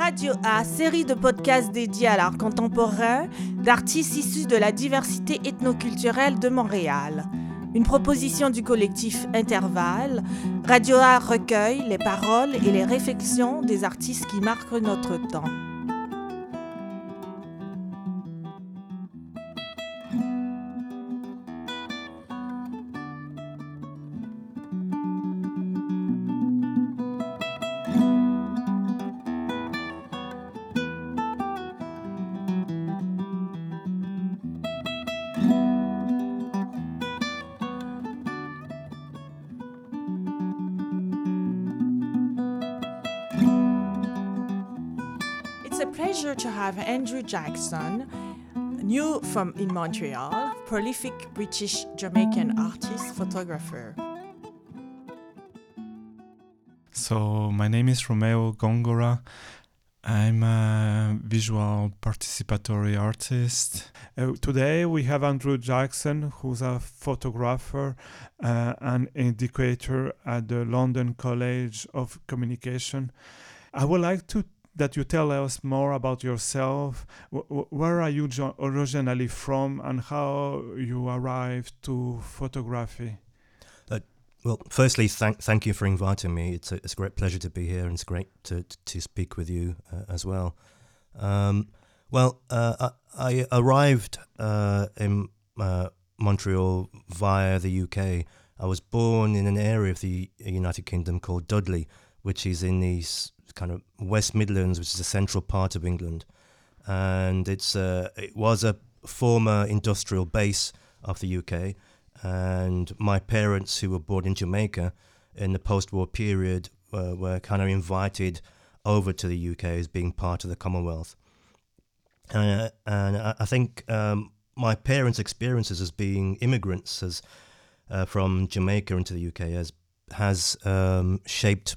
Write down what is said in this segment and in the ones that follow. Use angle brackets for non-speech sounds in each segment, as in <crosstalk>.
Radio A, série de podcasts dédiés à l'art contemporain d'artistes issus de la diversité ethnoculturelle de Montréal. Une proposition du collectif Intervalle, Radio A recueille les paroles et les réflexions des artistes qui marquent notre temps. Have Andrew Jackson, new from in Montreal, prolific British Jamaican artist, photographer. So my name is Romeo Gongora. I'm a visual participatory artist. Uh, today we have Andrew Jackson, who's a photographer uh, and educator at the London College of Communication. I would like to that you tell us more about yourself. W- where are you jo- originally from, and how you arrived to photography? Uh, well, firstly, thank thank you for inviting me. It's a, it's a great pleasure to be here, and it's great to to speak with you uh, as well. Um, well, uh, I, I, arrived uh, in uh, Montreal via the UK. I was born in an area of the United Kingdom called Dudley, which is in the kind of West Midlands, which is a central part of England, and it's a, it was a former industrial base of the UK. And my parents, who were born in Jamaica in the post-war period, uh, were kind of invited over to the UK as being part of the Commonwealth. Uh, and I think um, my parents' experiences as being immigrants as uh, from Jamaica into the UK has has um, shaped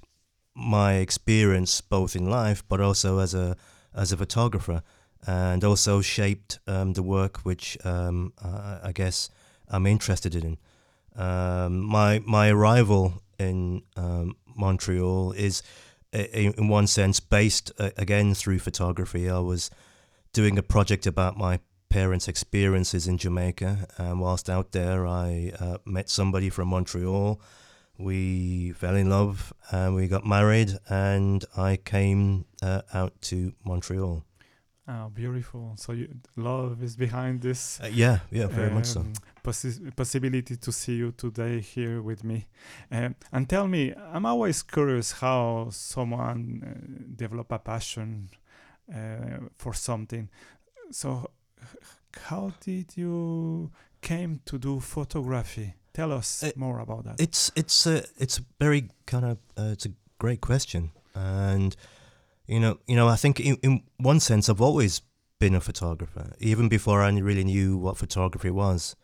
my experience both in life but also as a as a photographer and also shaped um, the work which um, uh, I guess I'm interested in. Um, my my arrival in um, Montreal is in one sense based uh, again through photography. I was doing a project about my parents' experiences in Jamaica, and whilst out there, I uh, met somebody from Montreal we fell in love and we got married and I came uh, out to Montreal. Oh, beautiful! So you, love is behind this. Uh, yeah, yeah, very um, much so. Um, possi- possibility to see you today here with me, um, and tell me, I'm always curious how someone uh, develop a passion uh, for something. So, how did you came to do photography? Tell us uh, more about that. It's it's a it's a very kind of uh, it's a great question, and you know you know I think in, in one sense I've always been a photographer even before I really knew what photography was,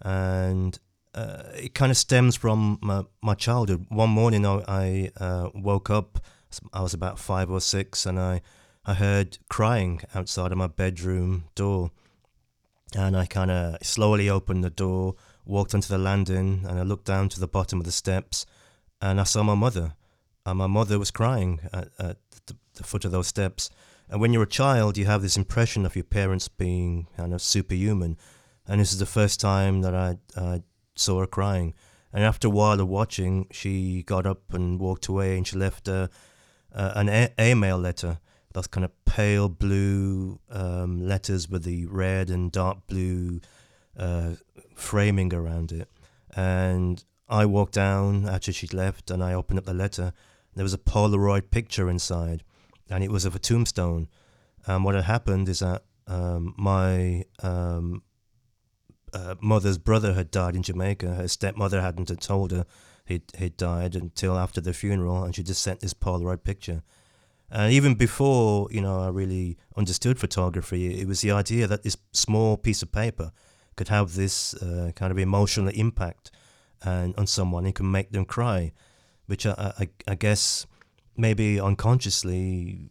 and uh, it kind of stems from my, my childhood. One morning I, I uh, woke up, I was about five or six, and I I heard crying outside of my bedroom door, and I kind of slowly opened the door walked onto the landing and I looked down to the bottom of the steps and I saw my mother. And my mother was crying at, at the, the, foot of those steps. And when you're a child, you have this impression of your parents being kind of superhuman. And this is the first time that I, I saw her crying. And after a while of watching, she got up and walked away and she left a, an a- email letter. Those kind of pale blue um, letters with the red and dark blue uh, framing around it. And I walked down after she'd left and I opened up the letter. There was a Polaroid picture inside, and it was of a tombstone. And what had happened is that um, my um, uh, mother's brother had died in Jamaica. Her stepmother hadn't told her he'd, he'd died until after the funeral, and she just sent this Polaroid picture. And even before, you know, I really understood photography, it was the idea that this small piece of paper could have this uh, kind of emotional impact and on someone. It can make them cry, which I, I, I guess maybe unconsciously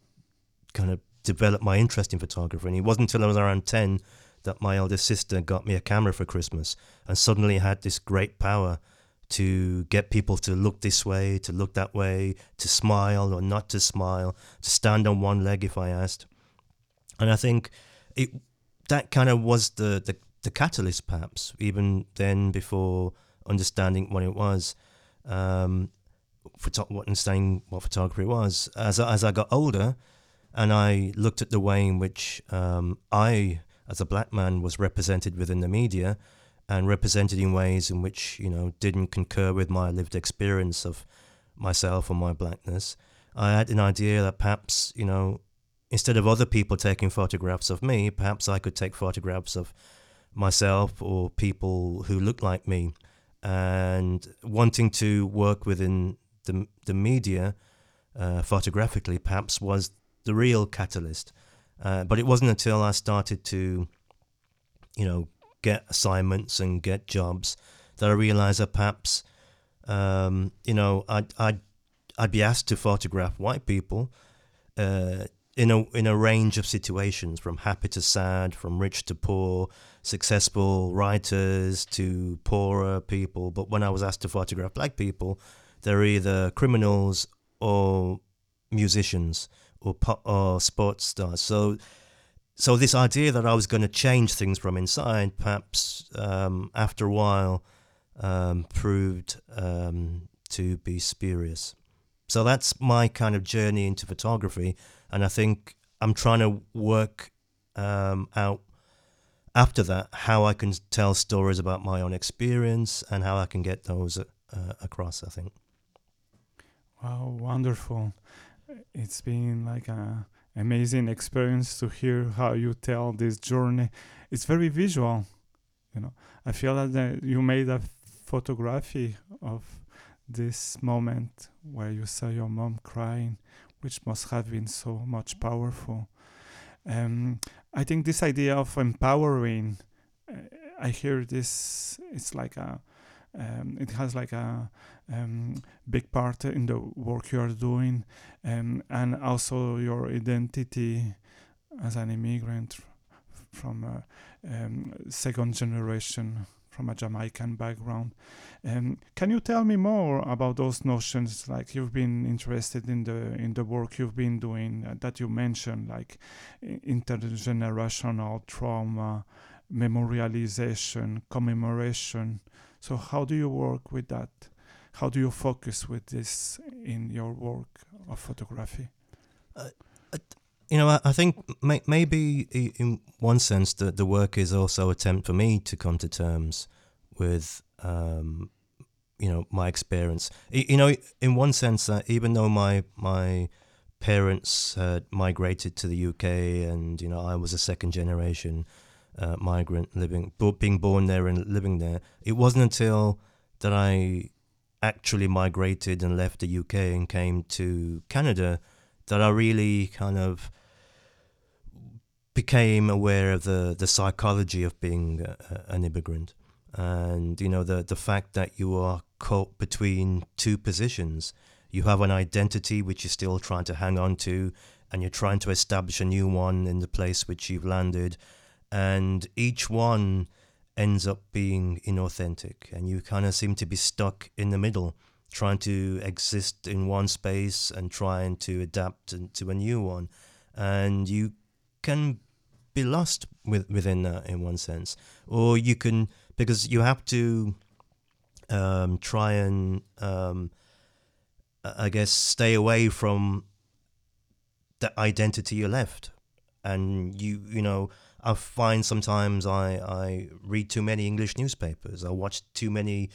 kind of developed my interest in photography. And it wasn't until I was around 10 that my elder sister got me a camera for Christmas and suddenly had this great power to get people to look this way, to look that way, to smile or not to smile, to stand on one leg if I asked. And I think it that kind of was the, the, the catalyst, perhaps, even then before understanding what it was, um, photo- what understanding what photography was. As I, as I got older, and I looked at the way in which um, I, as a black man, was represented within the media, and represented in ways in which you know didn't concur with my lived experience of myself or my blackness. I had an idea that perhaps you know instead of other people taking photographs of me, perhaps I could take photographs of myself or people who look like me, and wanting to work within the the media uh, photographically perhaps was the real catalyst. Uh, but it wasn't until I started to, you know, get assignments and get jobs that I realized that perhaps, um, you know, I'd, I'd, I'd be asked to photograph white people uh, in a in a range of situations, from happy to sad, from rich to poor, successful writers to poorer people. But when I was asked to photograph black people, they're either criminals or musicians or or sports stars. So so this idea that I was going to change things from inside, perhaps um, after a while, um, proved um, to be spurious. So that's my kind of journey into photography, and I think I'm trying to work um, out after that how I can tell stories about my own experience and how I can get those uh, across. I think. Wow, wonderful! It's been like a amazing experience to hear how you tell this journey. It's very visual, you know. I feel that you made a photography of this moment where you saw your mom crying, which must have been so much powerful. Um, I think this idea of empowering, uh, I hear this. It's like a, um, it has like a um, big part in the work you are doing, um, and also your identity as an immigrant from a um, second generation from a Jamaican background. Um, can you tell me more about those notions? Like you've been interested in the in the work you've been doing uh, that you mentioned, like intergenerational trauma, memorialization, commemoration. So how do you work with that? how do you focus with this in your work of photography? Uh, you know, I, I think may, maybe in one sense that the work is also attempt for me to come to terms with um, you know my experience. You know, in one sense, uh, even though my my parents had migrated to the UK, and you know I was a second generation uh, migrant living, being born there and living there. It wasn't until that I actually migrated and left the UK and came to Canada that I really kind of became aware of the, the psychology of being a, an immigrant. And you know the the fact that you are caught between two positions. You have an identity which you're still trying to hang on to and you're trying to establish a new one in the place which you've landed. And each one ends up being inauthentic and you kind of seem to be stuck in the middle trying to exist in one space and trying to adapt to a new one. And you can be lost with, within that in one sense. Or you can because you have to um, try and um, i guess stay away from the identity you left. And you you know I find sometimes I, I read too many English newspapers. I watch too many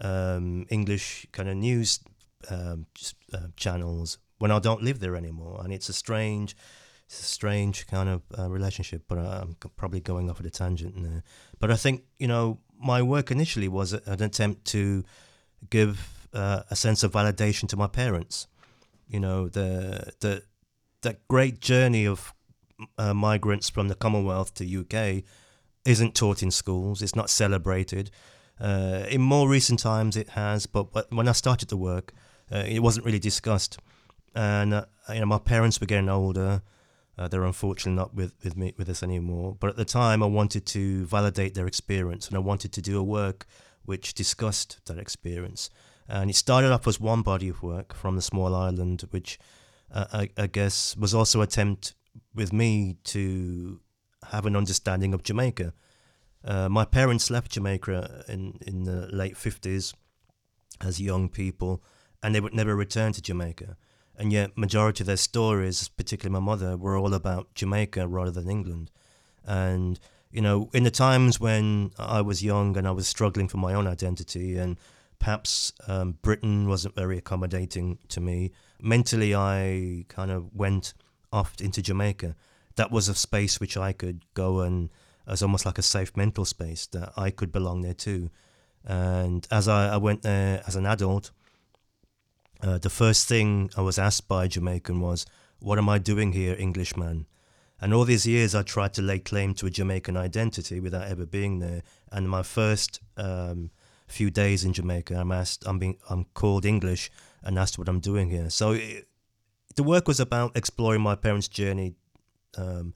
um, English kind of news um, uh, channels when I don't live there anymore, and it's a strange, it's a strange kind of uh, relationship. But I'm probably going off at a tangent there. But I think you know my work initially was an attempt to give uh, a sense of validation to my parents. You know the the that great journey of uh, migrants from the Commonwealth to UK isn't taught in schools. It's not celebrated. Uh, in more recent times, it has, but when I started to work, uh, it wasn't really discussed. And uh, you know, my parents were getting older. Uh, they're unfortunately not with, with me with us anymore. But at the time, I wanted to validate their experience, and I wanted to do a work which discussed that experience. And it started off as one body of work from the small island, which uh, I, I guess was also an attempt with me to have an understanding of Jamaica. Uh, my parents left Jamaica in, in the late 50s as young people, and they would never return to Jamaica. And yet, majority of their stories, particularly my mother, were all about Jamaica rather than England. And you know, in the times when I was young and I was struggling for my own identity, and perhaps um, Britain wasn't very accommodating to me, mentally I kind of went off into Jamaica. That was a space which I could go and as almost like a safe mental space that I could belong there too. And as I, I went there as an adult, uh, the first thing I was asked by a Jamaican was, What am I doing here, Englishman? And all these years, I tried to lay claim to a Jamaican identity without ever being there. And my first um, few days in Jamaica, I'm asked, I'm being, I'm called English and asked what I'm doing here. So it, the work was about exploring my parents' journey um,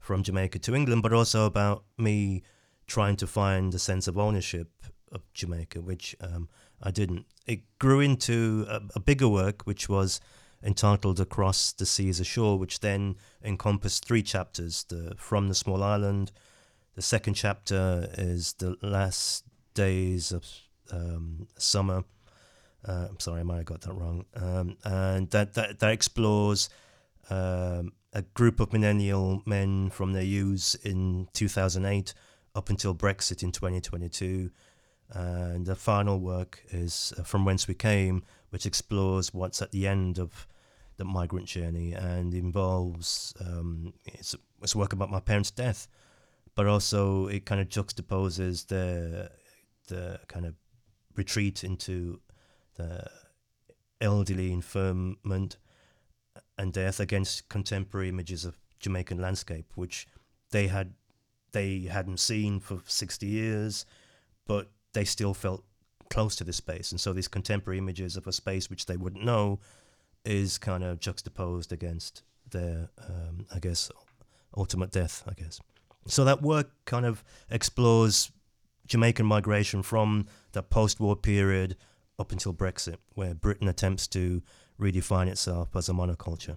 from Jamaica to England, but also about me trying to find a sense of ownership of Jamaica, which um, I didn't. It grew into a, a bigger work, which was entitled Across the Seas Ashore, which then encompassed three chapters the From the Small Island. The second chapter is the last days of um, summer. Uh, I'm sorry, I might have got that wrong. Um, and that, that, that explores um, a group of millennial men from their youths in 2008 up until Brexit in 2022. And the final work is uh, From Whence We Came, which explores what's at the end of the migrant journey and involves um, it's, it's work about my parents' death, but also it kind of juxtaposes the the kind of retreat into the elderly infirmment and death against contemporary images of Jamaican landscape, which they had they hadn't seen for sixty years, but they still felt close to this space. And so these contemporary images of a space which they wouldn't know is kind of juxtaposed against their, um, I guess, ultimate death, I guess. So that work kind of explores Jamaican migration from the post war period up until Brexit, where Britain attempts to redefine itself as a monoculture.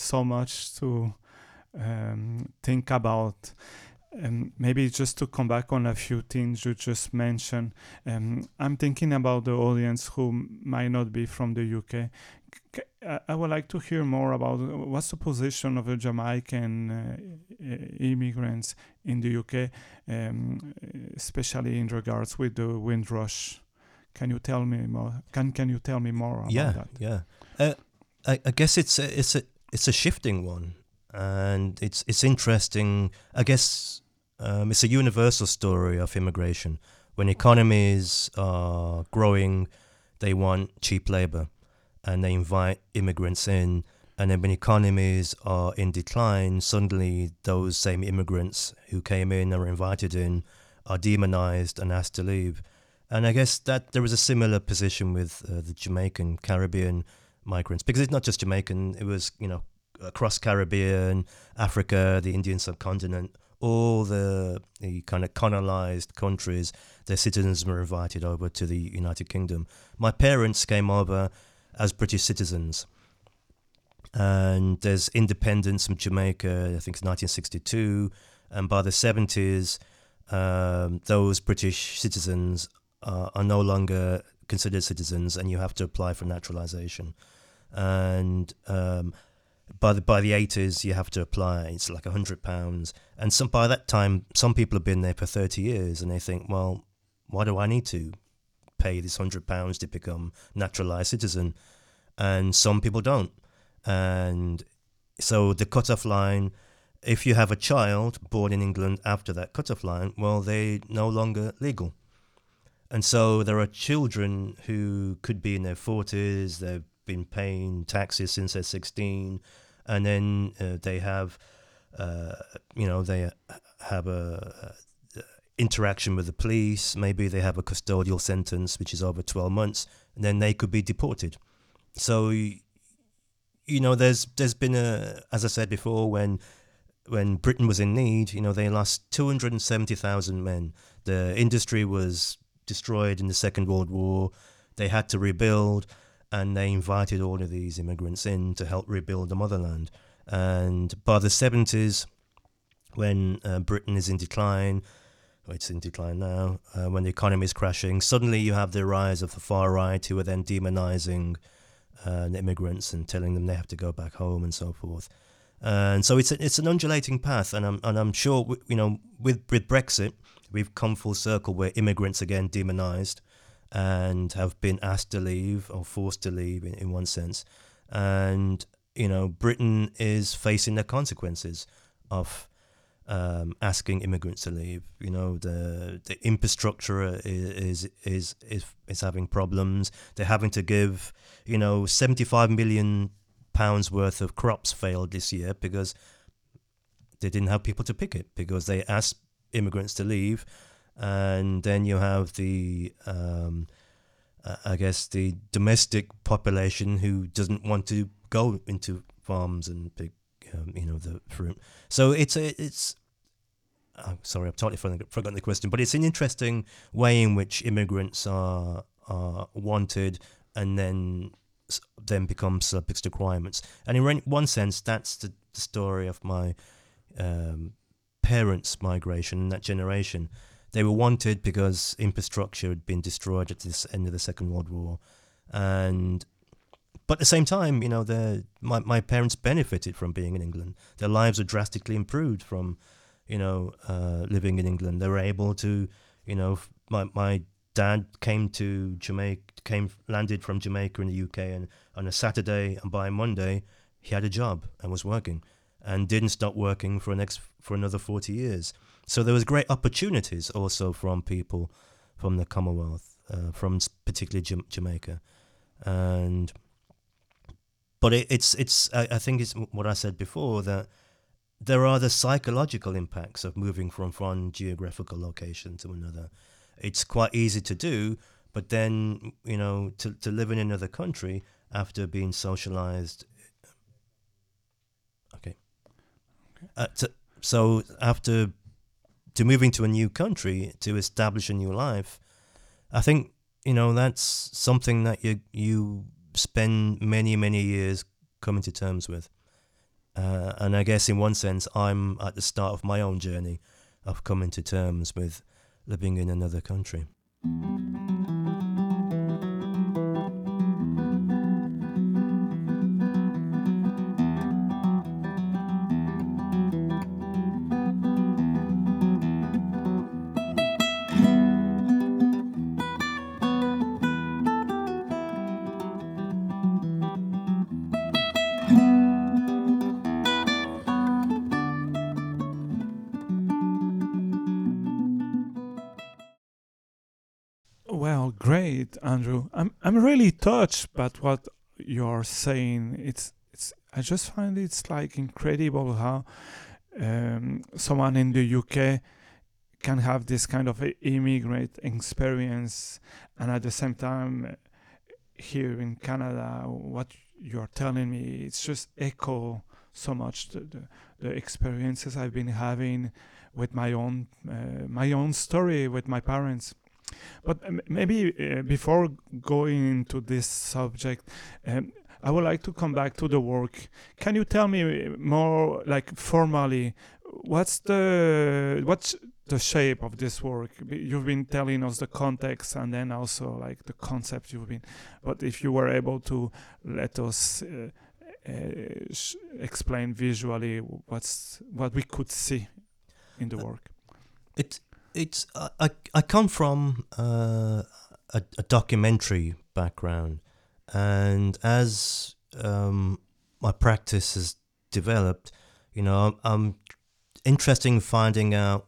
So much to um, think about. Um, maybe just to come back on a few things you just mentioned, um, I'm thinking about the audience who might not be from the UK. I would like to hear more about what's the position of the Jamaican uh, immigrants in the UK, um, especially in regards with the Windrush. Can you tell me more? Can Can you tell me more about yeah, that? Yeah, uh, I, I guess it's a, it's a it's a shifting one, and it's it's interesting. I guess um, it's a universal story of immigration. When economies are growing, they want cheap labor, and they invite immigrants in. And then when economies are in decline, suddenly those same immigrants who came in or invited in are demonized and asked to leave. And I guess that there was a similar position with uh, the Jamaican Caribbean migrants because it's not just Jamaican. It was you know across Caribbean, Africa, the Indian subcontinent, all the, the kind of colonized countries. Their citizens were invited over to the United Kingdom. My parents came over as British citizens. And there's independence from Jamaica, I think it's 1962. And by the 70s, um, those British citizens are, are no longer considered citizens and you have to apply for naturalization and um, by the by the eighties you have to apply. It's like a hundred pounds, and some by that time some people have been there for thirty years, and they think, well, why do I need to pay this hundred pounds to become naturalized citizen? And some people don't, and so the cutoff line. If you have a child born in England after that cutoff line, well, they're no longer legal. And so there are children who could be in their 40s, they've been paying taxes since they're 16, and then uh, they have, uh, you know, they have a, interaction with the police. Maybe they have a custodial sentence which is over 12 months, and then they could be deported. So, you know, there's there's been a, as I said before, when when Britain was in need, you know, they lost 270,000 men. The industry was destroyed in the Second World War. They had to rebuild, and they invited all of these immigrants in to help rebuild the motherland. And by the 70s, when uh, Britain is in decline, well, it's in decline now, uh, when the economy is crashing, suddenly you have the rise of the far right who are then demonizing uh, immigrants and telling them they have to go back home and so forth. And so it's a, it's an undulating path, and I'm and I'm sure you know with with Brexit we've come full circle where immigrants again demonized and have been asked to leave or forced to leave in, in one sense, and you know Britain is facing the consequences of um, asking immigrants to leave. You know, the the infrastructure is, is is is having problems. They're having to give, you know, seventy five million pounds worth of crops failed this year because they didn't have people to pick it because they asked immigrants to leave, and then you have the. Um, I guess the domestic population who doesn't want to go into farms and pick um, you know the fruit. So it's a, it's. I'm sorry, I've totally forgotten the question, but it's an interesting way in which immigrants are are wanted and then then become subject to requirements. And in one sense, that's the, the story of my um, parents' migration, that generation. They were wanted because infrastructure had been destroyed at the end of the Second World War, and but at the same time, you know, my my parents benefited from being in England. Their lives were drastically improved from, you know, uh, living in England. They were able to, you know, my my dad came to Jamaica, came landed from Jamaica in the UK, and on a Saturday and by Monday he had a job and was working, and didn't stop working for next for another forty years. So there was great opportunities also from people from the Commonwealth, uh, from particularly Jam- Jamaica, and but it, it's it's I, I think it's what I said before that there are the psychological impacts of moving from one geographical location to another. It's quite easy to do, but then you know to to live in another country after being socialized. Okay. okay. Uh, to, so after to moving to a new country to establish a new life, I think you know that's something that you you spend many, many years coming to terms with. Uh, and I guess in one sense, I'm at the start of my own journey of coming to terms with living in another country. Andrew. I'm I'm really touched by what you're saying. It's it's I just find it's like incredible how um, someone in the UK can have this kind of immigrant experience, and at the same time here in Canada, what you're telling me, it's just echo so much the, the, the experiences I've been having with my own uh, my own story with my parents. But um, maybe uh, before going into this subject, um, I would like to come back to the work. Can you tell me more, like formally, what's the what's the shape of this work? You've been telling us the context and then also like the concept you've been. But if you were able to let us uh, uh, explain visually what's what we could see in the work. It it's I I come from uh, a, a documentary background, and as um, my practice has developed, you know, I'm, I'm interested in finding out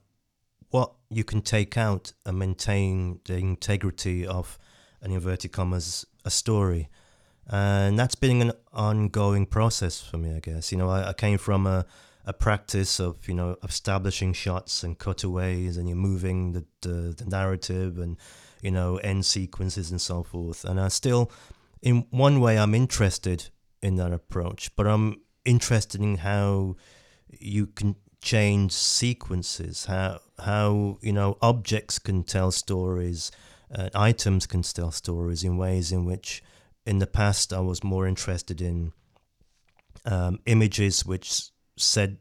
what you can take out and maintain the integrity of an inverted commas a story. And that's been an ongoing process for me i guess. You know i, I came from a, a practice of you know establishing shots and cutaways, and you're moving the, the, the narrative and you know end sequences and so forth. And I still, in one way, I'm interested in that approach, but I'm interested in how you can change sequences, how how you know objects can tell stories, uh, items can tell stories in ways in which in the past I was more interested in um, images which said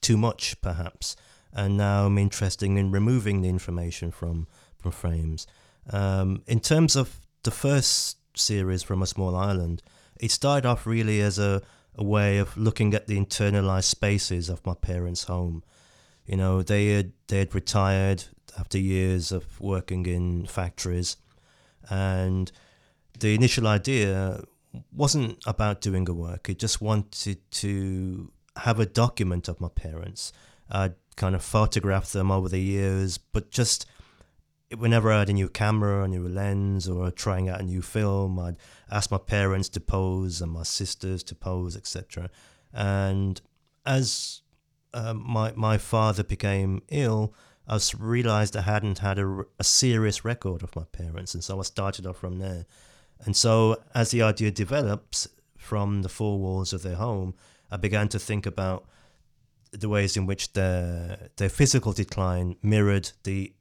too much, perhaps, and now I'm interested in removing the information from from frames. Um, in terms of the first series from a small island, it started off really as a, a way of looking at the internalized spaces of my parents' home. You know, they had they had retired after years of working in factories, and the initial idea wasn't about doing the work. It just wanted to have a document of my parents. I'd kind of photographed them over the years, but just whenever I had a new camera, a new lens, or trying out a new film, I'd ask my parents to pose and my sisters to pose, etc. And as um, my my father became ill, I realized I hadn't had a, a serious record of my parents, and so I started off from there. And so, as the idea develops from the four walls of their home, I began to think about the ways in which their their physical decline mirrored the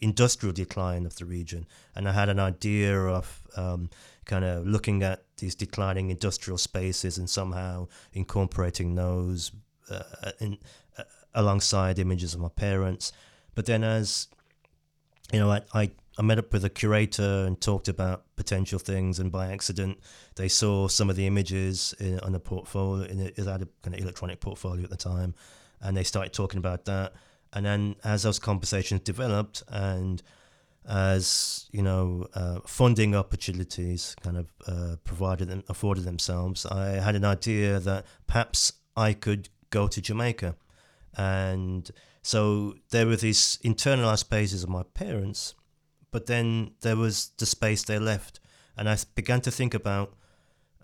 industrial decline of the region, and I had an idea of um, kind of looking at these declining industrial spaces and somehow incorporating those uh, in, uh, alongside images of my parents. But then, as you know, I, I I met up with a curator and talked about potential things, and by accident, they saw some of the images in, on the portfolio. In it had a kind of electronic portfolio at the time, and they started talking about that. And then, as those conversations developed, and as you know, uh, funding opportunities kind of uh, provided them, afforded themselves, I had an idea that perhaps I could go to Jamaica, and so there were these internalized spaces of my parents but then there was the space they left, and I began to think about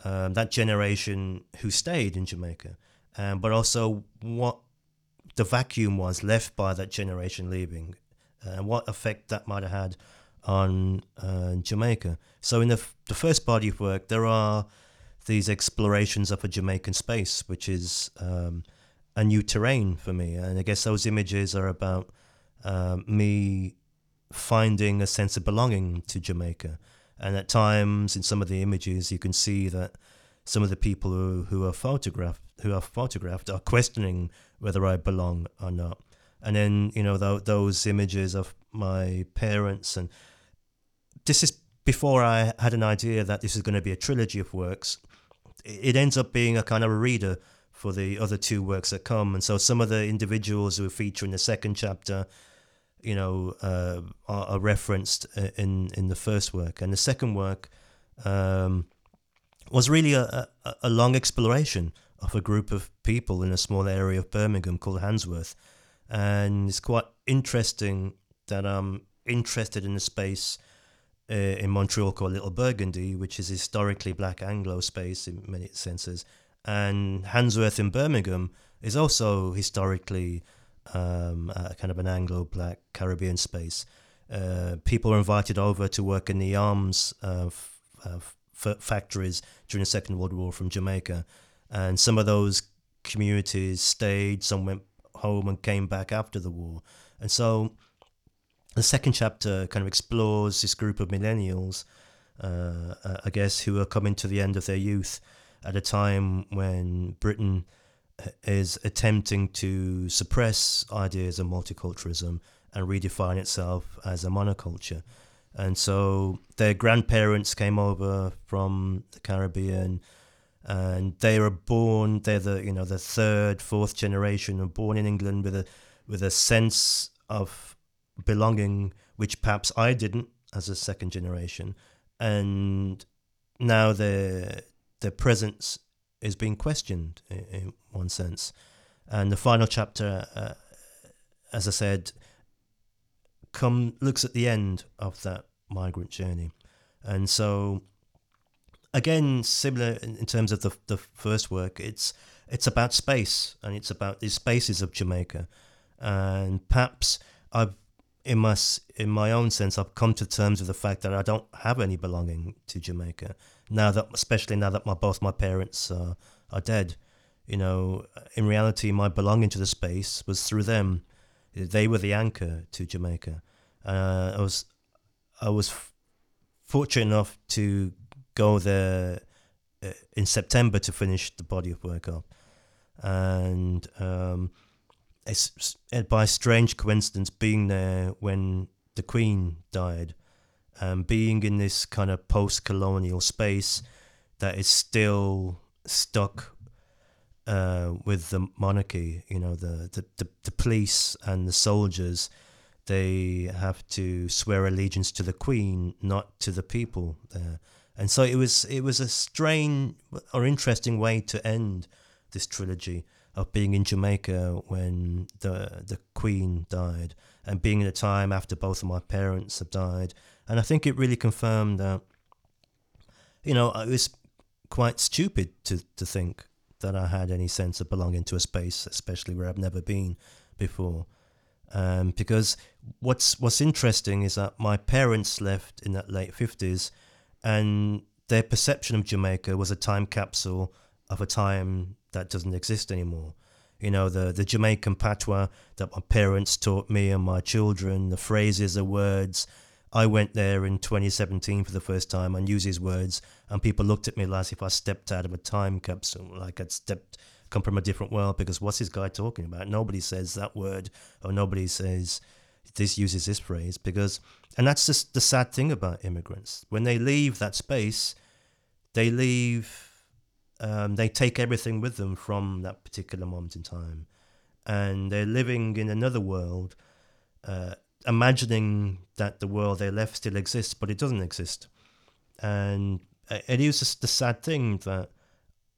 um, that generation who stayed in Jamaica, um, but also what the vacuum was left by that generation leaving, and what effect that might have had on uh, Jamaica. So in the, f- the first body of work, there are these explorations of a Jamaican space, which is um, a new terrain for me, and I guess those images are about um, me finding a sense of belonging to Jamaica. And at times, in some of the images, you can see that some of the people who, who are photographed who are photographed are questioning whether I belong or not. And then you know th- those images of my parents, and this is before I had an idea that this is going to be a trilogy of works. It ends up being a kind of a reader for the other two works that come, and so some of the individuals who feature in the second chapter you know, uh, are, are, referenced in in the first work, and the second work um, was really a, a, a, long exploration of a group of people in a small area of Birmingham called Handsworth, and it's quite interesting that I'm interested in a space uh, in Montreal called Little Burgundy, which is historically black Anglo space in many senses, and Handsworth in Birmingham is also historically um, uh, kind of an Anglo-black Caribbean space. Uh, people were invited over to work in the arms uh, f- factories during the Second World War from Jamaica, and some of those communities stayed, some went home and came back after the war, and so the second chapter kind of explores this group of millennials, uh, I guess, who are coming to the end of their youth at a time when Britain is attempting to suppress ideas of multiculturalism and redefine itself as a monoculture. And so their grandparents came over from the Caribbean and they were born they're the you know the third fourth generation and born in England with a with a sense of belonging which perhaps I didn't as a second generation and now their their presence is being questioned in, in one sense. And the final chapter, uh, as I said, come looks at the end of that migrant journey, and so again similar in, in terms of the the first work, it's it's about space and it's about the spaces of Jamaica, and perhaps I've in my in my own sense I've come to terms with the fact that I don't have any belonging to Jamaica now that especially now that my both my parents uh, are dead. You know, in reality, my belonging to the space was through them. They were the anchor to Jamaica. Uh, I was I was f- fortunate enough to go there uh, in September to finish the body of work up, and um, it's, by strange coincidence, being there when the Queen died, um, being in this kind of post-colonial space that is still stuck uh, with the monarchy. You know, the, the, the, the police and the soldiers, they have to swear allegiance to the Queen, not to the people there. And so it was it was a strange or interesting way to end this trilogy of being in Jamaica when the the Queen died and being in a time after both of my parents have died. And I think it really confirmed that you know, it was quite stupid to, to think that I had any sense of belonging to a space, especially where I've never been before. Um, because what's what's interesting is that my parents left in that late fifties, and their perception of Jamaica was a time capsule of a time that doesn't exist anymore. You know, the, the Jamaican patois that my parents taught me and my children, the phrases, the words. I went there in 2017 for the first time and used his words, and people looked at me as if I stepped out of a time capsule, like I'd stepped, come from a different world. Because what's this guy talking about? Nobody says that word, or nobody says this uses this phrase. Because, and that's just the sad thing about immigrants. When they leave that space, they leave um, they take everything with them from that particular moment in time, and they're living in another world, uh, imagining that the world they left still exists, but it doesn't exist. And it is just the sad thing that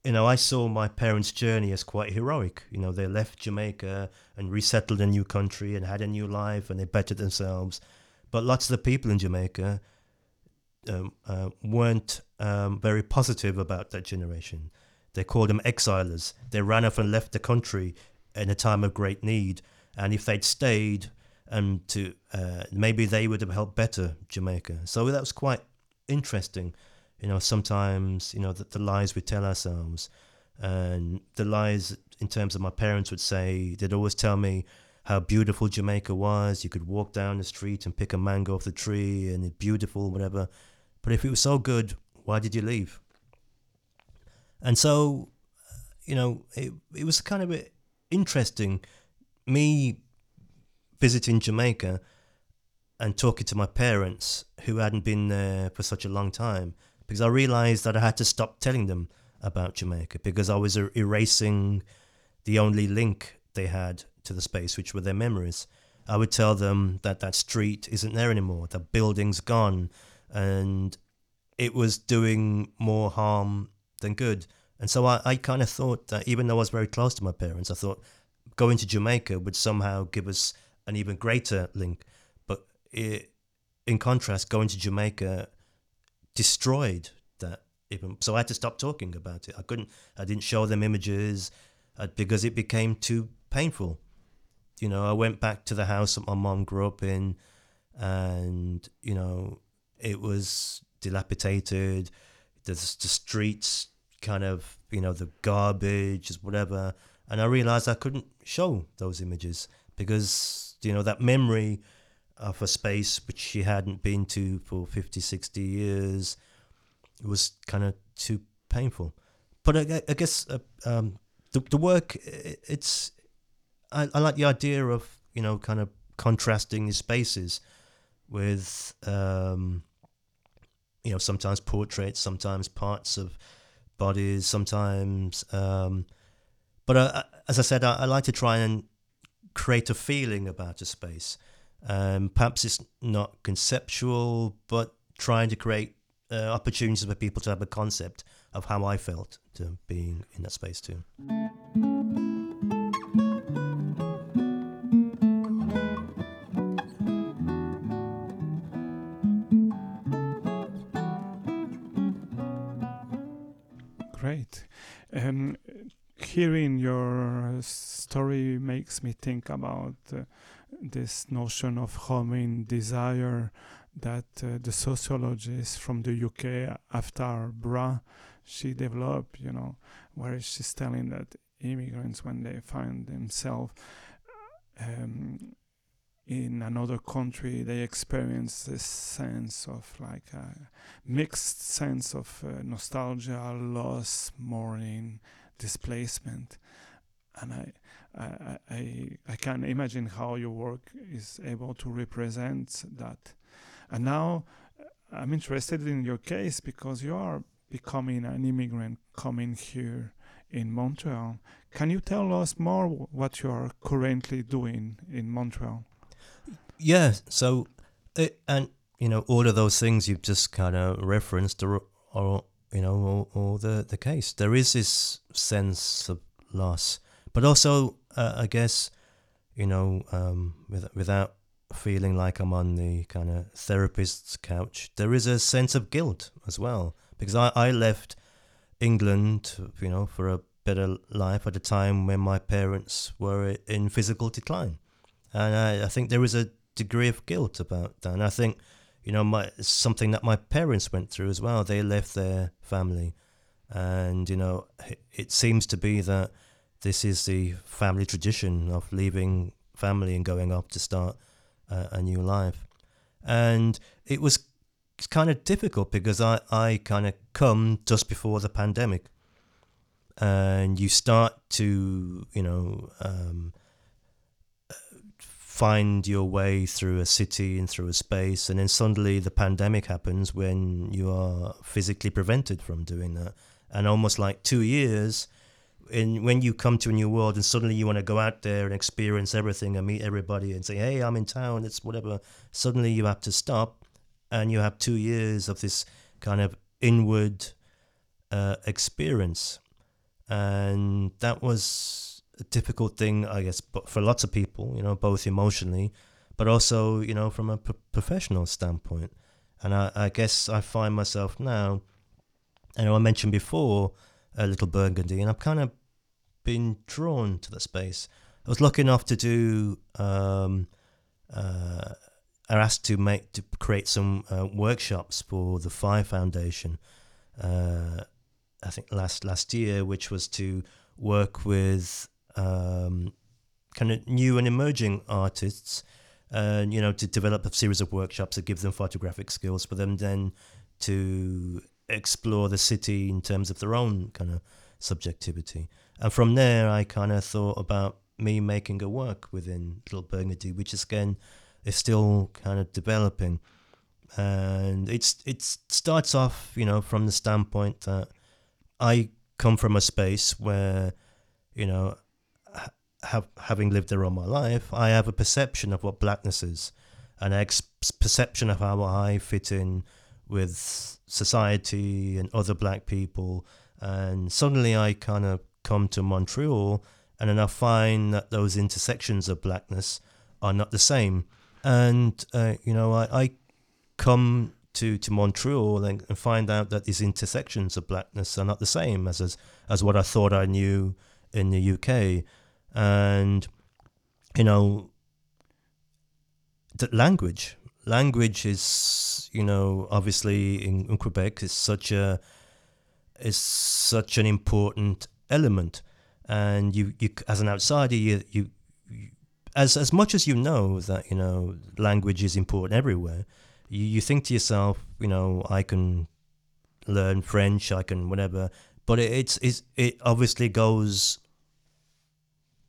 you know, I saw my parents' journey as quite heroic. You know, they left Jamaica and resettled a new country and had a new life and they bettered themselves. But lots of the people in Jamaica um, uh, weren't um, very positive about that generation. They called them exilers. They ran off and left the country in a time of great need. And if they'd stayed, and to uh, maybe they would have helped better Jamaica. So that was quite interesting. You know, sometimes you know the, the lies we tell ourselves, and the lies in terms of my parents would say they'd always tell me how beautiful Jamaica was. You could walk down the street and pick a mango off the tree, and it's beautiful, whatever. But if it was so good, why did you leave? And so, you know, it, it was kind of interesting me visiting Jamaica and talking to my parents who hadn't been there for such a long time because I realized that I had to stop telling them about Jamaica because I was er, erasing the only link they had to the space, which were their memories. I would tell them that that street isn't there anymore, the building's gone, and it was doing more harm than good. And so I, I kind of thought that even though I was very close to my parents, I thought going to Jamaica would somehow give us an even greater link. But it, in contrast, going to Jamaica destroyed that even. So I had to stop talking about it. I couldn't. I didn't show them images uh, because it became too painful. You know, I went back to the house that my mom grew up in, and you know, it was dilapidated. The, the streets, kind of, you know, the garbage, whatever. And I realized I couldn't show those images because, you know, that memory of a space which she hadn't been to for 50, 60 years was kind of too painful. But I, I guess uh, um, the, the work, it's, I, I like the idea of, you know, kind of contrasting the spaces with um, you know sometimes portraits, sometimes parts of bodies, sometimes. Um, but uh, as I said, I, I, like to try and create a feeling about a space. Um, perhaps it's not conceptual, but trying to create uh, opportunities for people to have a concept of how I felt to being in that space too. Hearing your story makes me think about uh, this notion of homing desire that uh, the sociologist from the UK, Avtar Brah, she developed, you know, where she's telling that immigrants, when they find themselves um, in another country, they experience this sense of like a mixed sense of uh, nostalgia, loss, mourning, displacement, and I, I, I, I can imagine how your work is able to represent that. And now, uh, I'm interested in your case because you are becoming an immigrant coming here in Montreal. Can you tell us more what you are currently doing in Montreal? Yeah. So, it, and you know, all of those things you've just kind of referenced are, are you know, all, the the case. There is this sense of loss, but also, uh, I guess, you know, um, with, without feeling like I'm on the kind of therapist's couch, there is a sense of guilt as well because I, I left England, you know, for a better life at a time when my parents were in physical decline, and I, I think there is a degree of guilt about that. And I think, you know, my something that my parents went through as well. They left their family, and you know, it, seems to be that this is the family tradition of leaving family and going up to start uh, a new life. And it was kind of difficult because I, I kind of come just before the pandemic. And you start to, you know, um, find your way through a city and through a space, and then suddenly the pandemic happens when you are physically prevented from doing that. And almost like two years, in when you come to a new world and suddenly you want to go out there and experience everything and meet everybody and say, "Hey, I'm in town," it's whatever. Suddenly you have to stop, and you have two years of this kind of inward uh, experience, and that was a difficult thing, I guess, for lots of people, you know, both emotionally, but also, you know, from a professional standpoint. And I, I guess I find myself now, I know I mentioned before a little Burgundy, and I've kind of been drawn to the space. I was lucky enough to do, um, uh, I asked to make to create some uh, workshops for the PHI Foundation. Uh, I think last last year, which was to work with um, kind of new and emerging artists, and you know, to develop a series of workshops that give them photographic skills for them then to explore the city in terms of their own kind of subjectivity. And from there, I kind of thought about me making a work within Little Burgundy, which is again is still kind of developing. And it's it starts off, you know, from the standpoint that I come from a space where, you know, have, having lived there all my life, I have a perception of what blackness is, an ex- perception of how I fit in with society and other black people. And suddenly I kind of come to Montreal and then I find that those intersections of blackness are not the same. And, uh, you know, I, I come to, to Montreal and, and, find out that these intersections of blackness are not the same as, as, as what I thought I knew in the UK and you know the language language is you know obviously in, in Quebec is such a is such an important element. And you, you as an outsider you, you, as as much as you know that you know language is important everywhere you, you think to yourself you know I can learn French I can whatever but it, it's, it's it obviously goes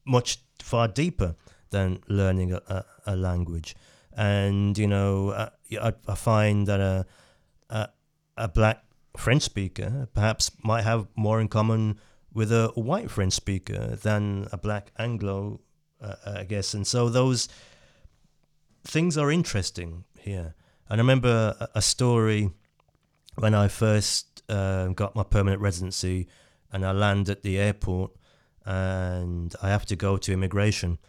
much far deeper than learning a, a, a language. And, you know, uh, I, I find that a, a, a black French speaker perhaps might have more in common with a white French speaker than a black Anglo, uh, I guess. And so those things are interesting here. And I remember a, a story when I first uh, got my permanent residency and I land at the airport and I have to go to immigration.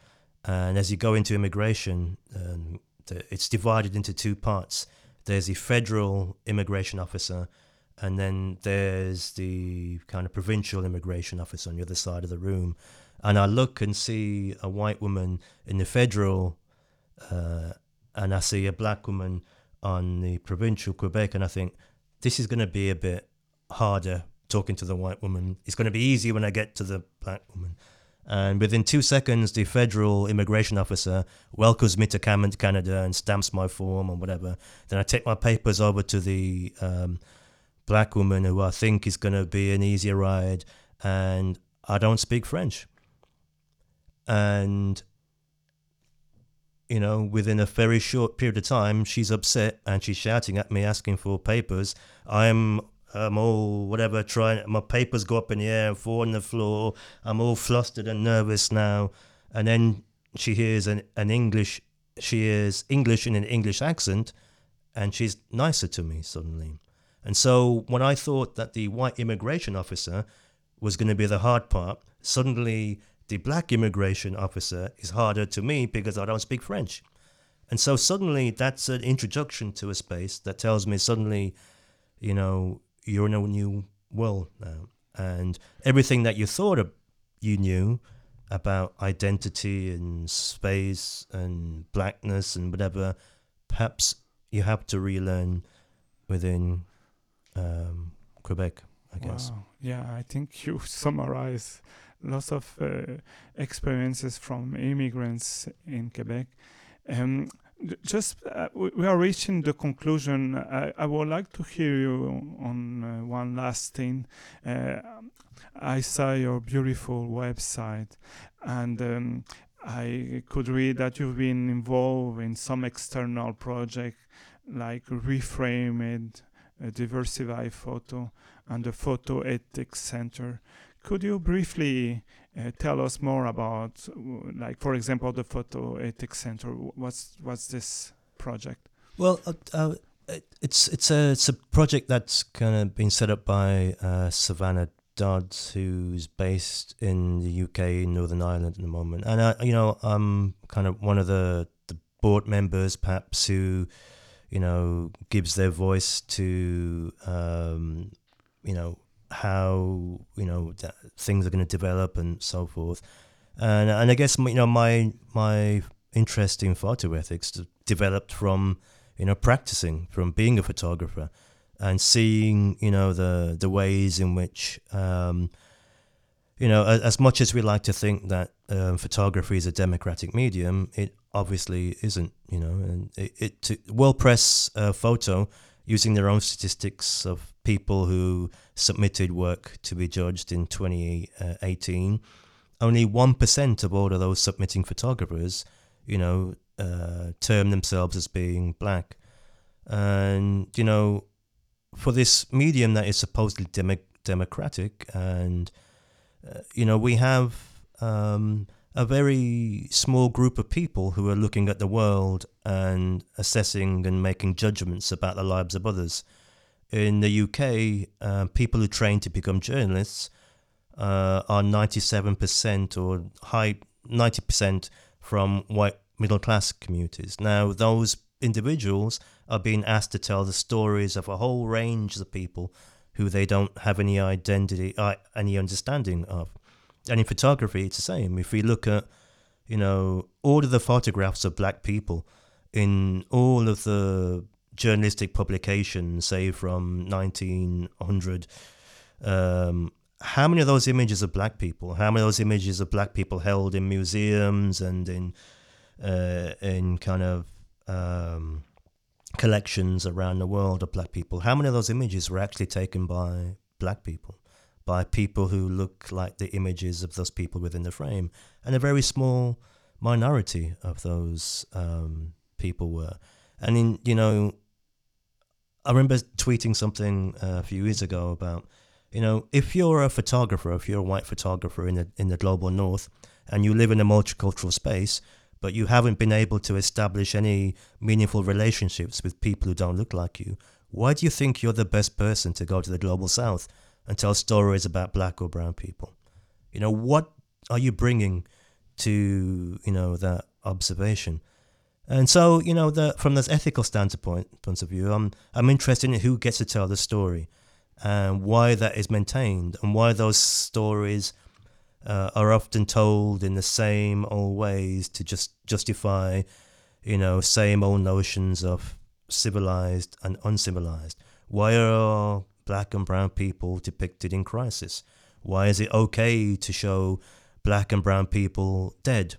And as you go into immigration, um, it's divided into two parts. There's the federal immigration officer, and then there's the kind of provincial immigration office on the other side of the room. And I look and see a white woman in the federal, uh, and I see a black woman on the provincial Quebec, and I think this is going to be a bit harder talking to the white woman. It's going to be easy when I get to the black woman. And within two seconds, the federal immigration officer welcomes me to Canada and stamps my form or whatever. Then I take my papers over to the um, black woman who I think is going to be an easier ride, and I don't speak French. And, you know, within a very short period of time, she's upset and she's shouting at me, asking for papers. I'm I'm all whatever trying. My papers go up in the air and fall on the floor. I'm all flustered and nervous now. And then she hears an, an English. She hears English in an English accent, and she's nicer to me suddenly. And so when I thought that the white immigration officer was going to be the hard part, suddenly the black immigration officer is harder to me because I don't speak French. And so suddenly that's an introduction to a space that tells me suddenly, you know, you're in a new world now. And everything that you thought of, you knew about identity and space and blackness and whatever, perhaps you have to relearn within um, Quebec, I guess. Wow. Yeah, I think <laughs> you summarize lots of uh, experiences from immigrants in Quebec. Um, just uh, we are reaching the conclusion. I, I, would like to hear you on uh, one last thing. Uh, I saw your beautiful website, and um, I could read that you've been involved in some external project like Reframed, Diversify Photo, and the Photo Ethics Center. Could you briefly uh, tell us more about, like, for example, the Photo Ethics Center? What's what's this project? Well, uh, uh, it's it's a it's a project that's kind of been set up by uh, Savannah Dodds, who's based in the UK, Northern Ireland at the moment, and I, you know, I'm kind of one of the the board members, perhaps who, you know, gives their voice to, um, you know, how you know things are going to develop and so forth. And and I guess you know my my interest in photo ethics developed from you know practicing from being a photographer and seeing you know the the ways in which um, you know as, as, much as we like to think that um, photography is a democratic medium, it obviously isn't. You know, and it, it Press uh, photo using their own statistics of people who submitted work to be judged in 2018, only 1% of all of those submitting photographers, you know, uh, term themselves as being black. And, you know, for this medium that is supposedly dem- democratic, and, uh, you know, we have um, a very small group of people who are looking at the world and assessing and making judgments about the lives of others in the UK, uh, people who train to become journalists uh, are 97% or high 90% from white middle class communities. Now, those individuals are being asked to tell the stories of a whole range of people who they don't have any identity, uh, any understanding of. And in photography, it's the same. If we look at, you know, all of the photographs of black people in all of the journalistic publication, say from 1900, um, how many of those images of black people? How many of those images of black people held in museums and in uh, in kind of um, collections around the world of black people? How many of those images were actually taken by black people, by people who look like the images of those people within the frame? And a very small minority of those um, people were. And in you know, I remember tweeting something uh, a few years ago about, you know, if you're a photographer, if you're a white photographer in the in the global north, and you live in a multicultural space, but you haven't been able to establish any meaningful relationships with people who don't look like you, why do you think you're the best person to go to the global south and tell stories about black or brown people? You know, what are you bringing to you know that observation? And so, you know, the, from this ethical standpoint point of view, I'm I'm interested in who gets to tell the story, and why that is maintained and why those stories uh, are often told in the same old ways to just justify, you know, same old notions of civilized and uncivilized. Why are black and brown people depicted in crisis? Why is it okay to show black and brown people dead?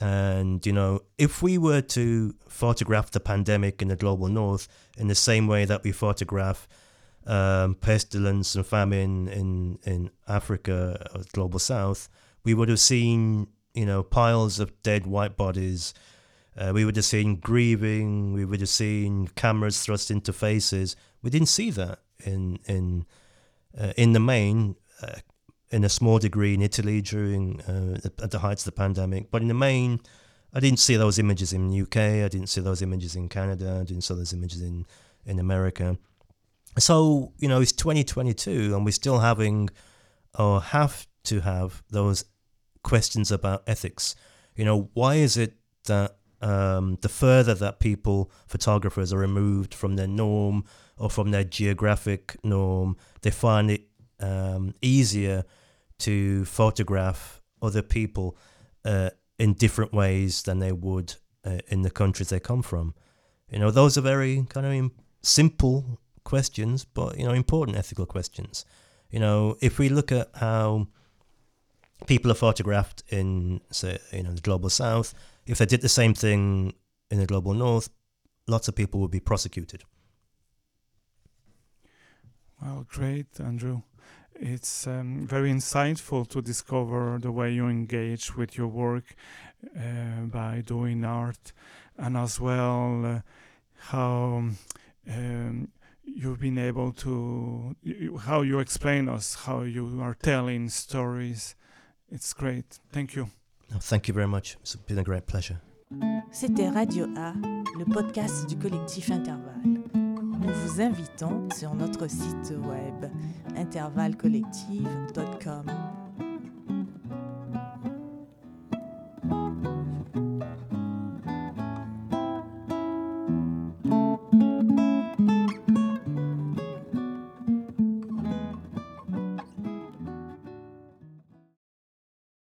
And, you know, if we were to photograph the pandemic in the global north in the same way that we photograph um, pestilence and famine in, in Africa, or global south, we would have seen, you know, piles of dead white bodies. Uh, we would have seen grieving. We would have seen cameras thrust into faces. We didn't see that in in uh, in the main. Uh, in a small degree in Italy during uh, at the heights of the pandemic, but in the main, I didn't see those images in the UK. I didn't see those images in Canada. I didn't see those images in in America. So you know, it's 2022, and we're still having or have to have those questions about ethics. You know, why is it that um, the further that people, photographers, are removed from their norm or from their geographic norm, they find it um, easier to photograph other people uh, in different ways than they would uh, in the countries they come from. You know, those are very kind of simple questions, but you know, important ethical questions. You know, if we look at how people are photographed in, say, you know, the global south, if they did the same thing in the global north, lots of people would be prosecuted. Well, great, Andrew. It's um, very insightful to discover the way you engage with your work uh, by doing art, and as well uh, how um, you've been able to, how you explain us, how you are telling stories. It's great. Thank you. No, thank you very much. It's been a great pleasure. C'était Radio A, le podcast du collectif Intervalle. Nous vous invitons sur notre site web intervallecollective.com.